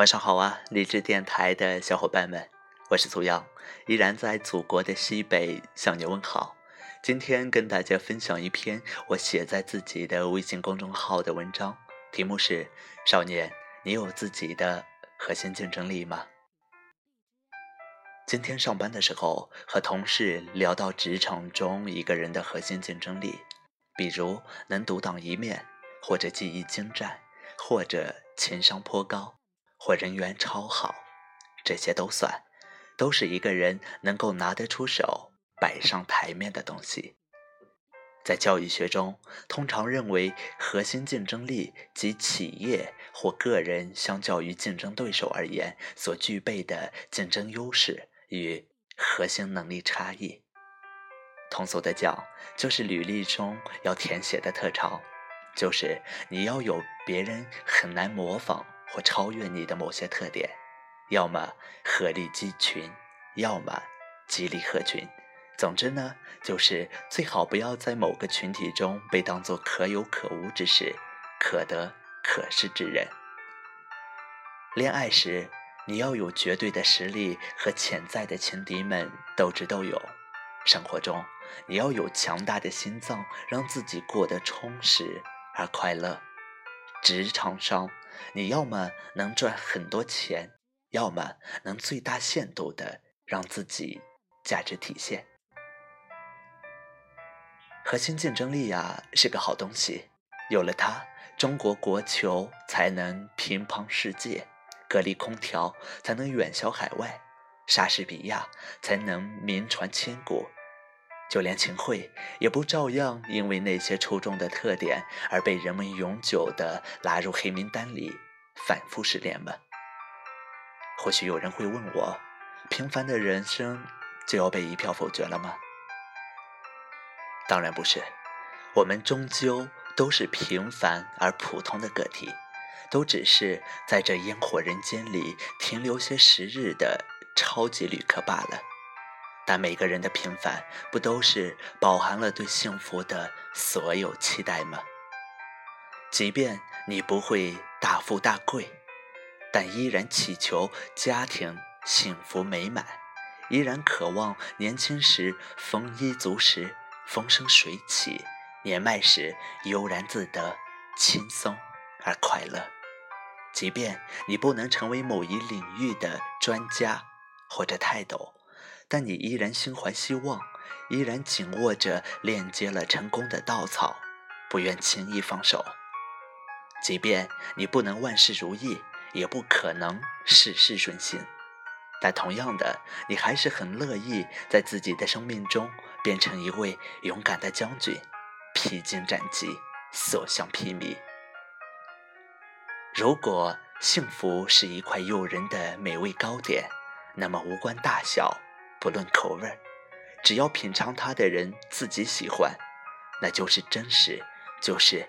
晚上好啊，理智电台的小伙伴们，我是苏阳，依然在祖国的西北向你问好。今天跟大家分享一篇我写在自己的微信公众号的文章，题目是“少年，你有自己的核心竞争力吗？”今天上班的时候，和同事聊到职场中一个人的核心竞争力，比如能独当一面，或者技艺精湛，或者情商颇高，或人缘超好，这些都算，都是一个人能够拿得出手。摆上台面的东西，在教育学中，通常认为核心竞争力及企业或个人相较于竞争对手而言所具备的竞争优势与核心能力差异。通俗的讲，就是履历中要填写的特长，就是你要有别人很难模仿或超越你的某些特点，要么鹤立鸡群，要么激励鹤群。总之呢，就是最好不要在某个群体中被当作可有可无之士、可得可失之人。恋爱时，你要有绝对的实力和潜在的情敌们斗智斗勇；生活中，你要有强大的心脏，让自己过得充实而快乐；职场上，你要么能赚很多钱，要么能最大限度的让自己价值体现。核心竞争力呀是个好东西，有了它，中国国球才能乒乓世界，格力空调才能远销海外，莎士比亚才能名传千古，就连秦桧也不照样因为那些出众的特点而被人们永久的拉入黑名单里，反复失恋吗？或许有人会问我，平凡的人生就要被一票否决了吗？当然不是，我们终究都是平凡而普通的个体，都只是在这烟火人间里停留些时日的超级旅客罢了。但每个人的平凡，不都是饱含了对幸福的所有期待吗？即便你不会大富大贵，但依然祈求家庭幸福美满，依然渴望年轻时丰衣足食。风生水起，年迈时悠然自得，轻松而快乐。即便你不能成为某一领域的专家或者泰斗，但你依然心怀希望，依然紧握着链接了成功的稻草，不愿轻易放手。即便你不能万事如意，也不可能事事顺心，但同样的，你还是很乐意在自己的生命中。变成一位勇敢的将军，披荆斩棘，所向披靡。如果幸福是一块诱人的美味糕点，那么无关大小，不论口味，只要品尝它的人自己喜欢，那就是真实，就是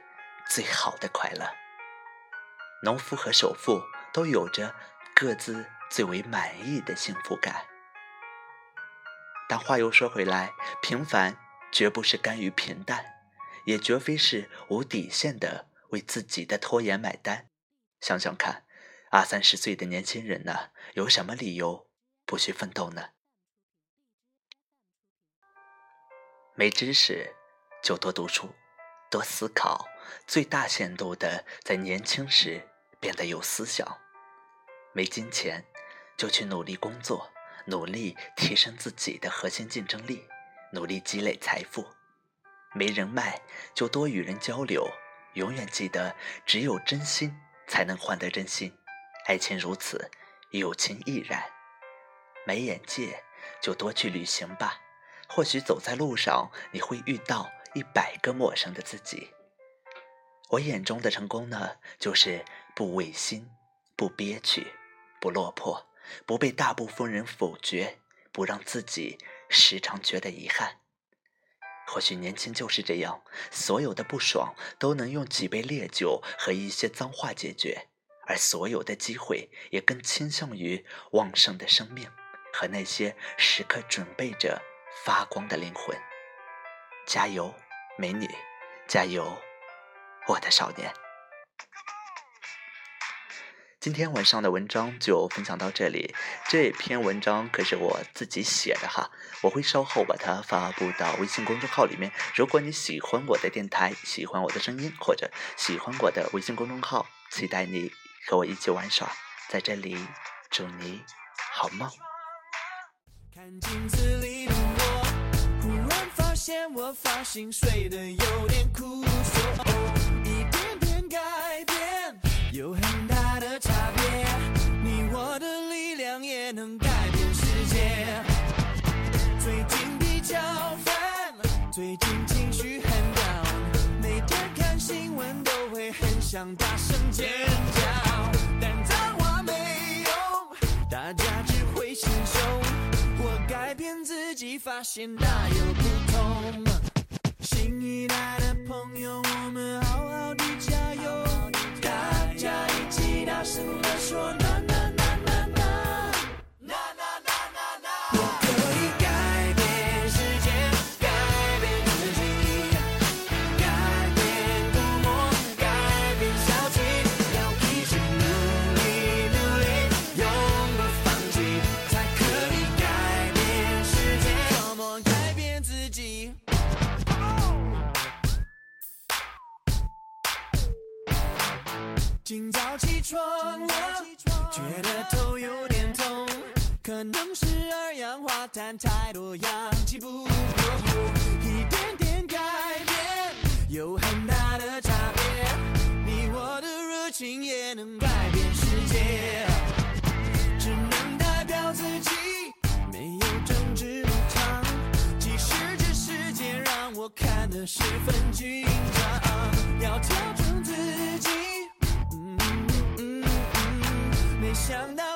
最好的快乐。农夫和首富都有着各自最为满意的幸福感。但话又说回来，平凡绝不是甘于平淡，也绝非是无底线的为自己的拖延买单。想想看，二三十岁的年轻人呢，有什么理由不去奋斗呢？没知识就多读书，多思考，最大限度的在年轻时变得有思想。没金钱就去努力工作。努力提升自己的核心竞争力，努力积累财富。没人脉就多与人交流，永远记得只有真心才能换得真心。爱情如此，友情亦然。没眼界就多去旅行吧，或许走在路上你会遇到一百个陌生的自己。我眼中的成功呢，就是不违心，不憋屈，不落魄。不被大部分人否决，不让自己时常觉得遗憾。或许年轻就是这样，所有的不爽都能用几杯烈酒和一些脏话解决，而所有的机会也更倾向于旺盛的生命和那些时刻准备着发光的灵魂。加油，美女！加油，我的少年！今天晚上的文章就分享到这里。这篇文章可是我自己写的哈，我会稍后把它发布到微信公众号里面。如果你喜欢我的电台，喜欢我的声音，或者喜欢我的微信公众号，期待你和我一起玩耍。在这里，祝你好梦。看镜子里的，现我发型睡得有点酷，一点点改变，有很大的差别。你我的力量也能改变世界。最近比较烦，最近情绪很 down，每天看新闻都会很想大声尖叫，但脏话没用，大家只会心胸。改变自己，发现大有不新一代的朋友，我们好好的加油！大家一起大声地说。起床了，觉得头有点痛，可能是二氧化碳太多，氧气不够。一点点改变，有很大的差别。你我的热情也能改变世界，只能代表自己，没有政治立场。即使这世界让我看得十分紧张，要调整自己。想到。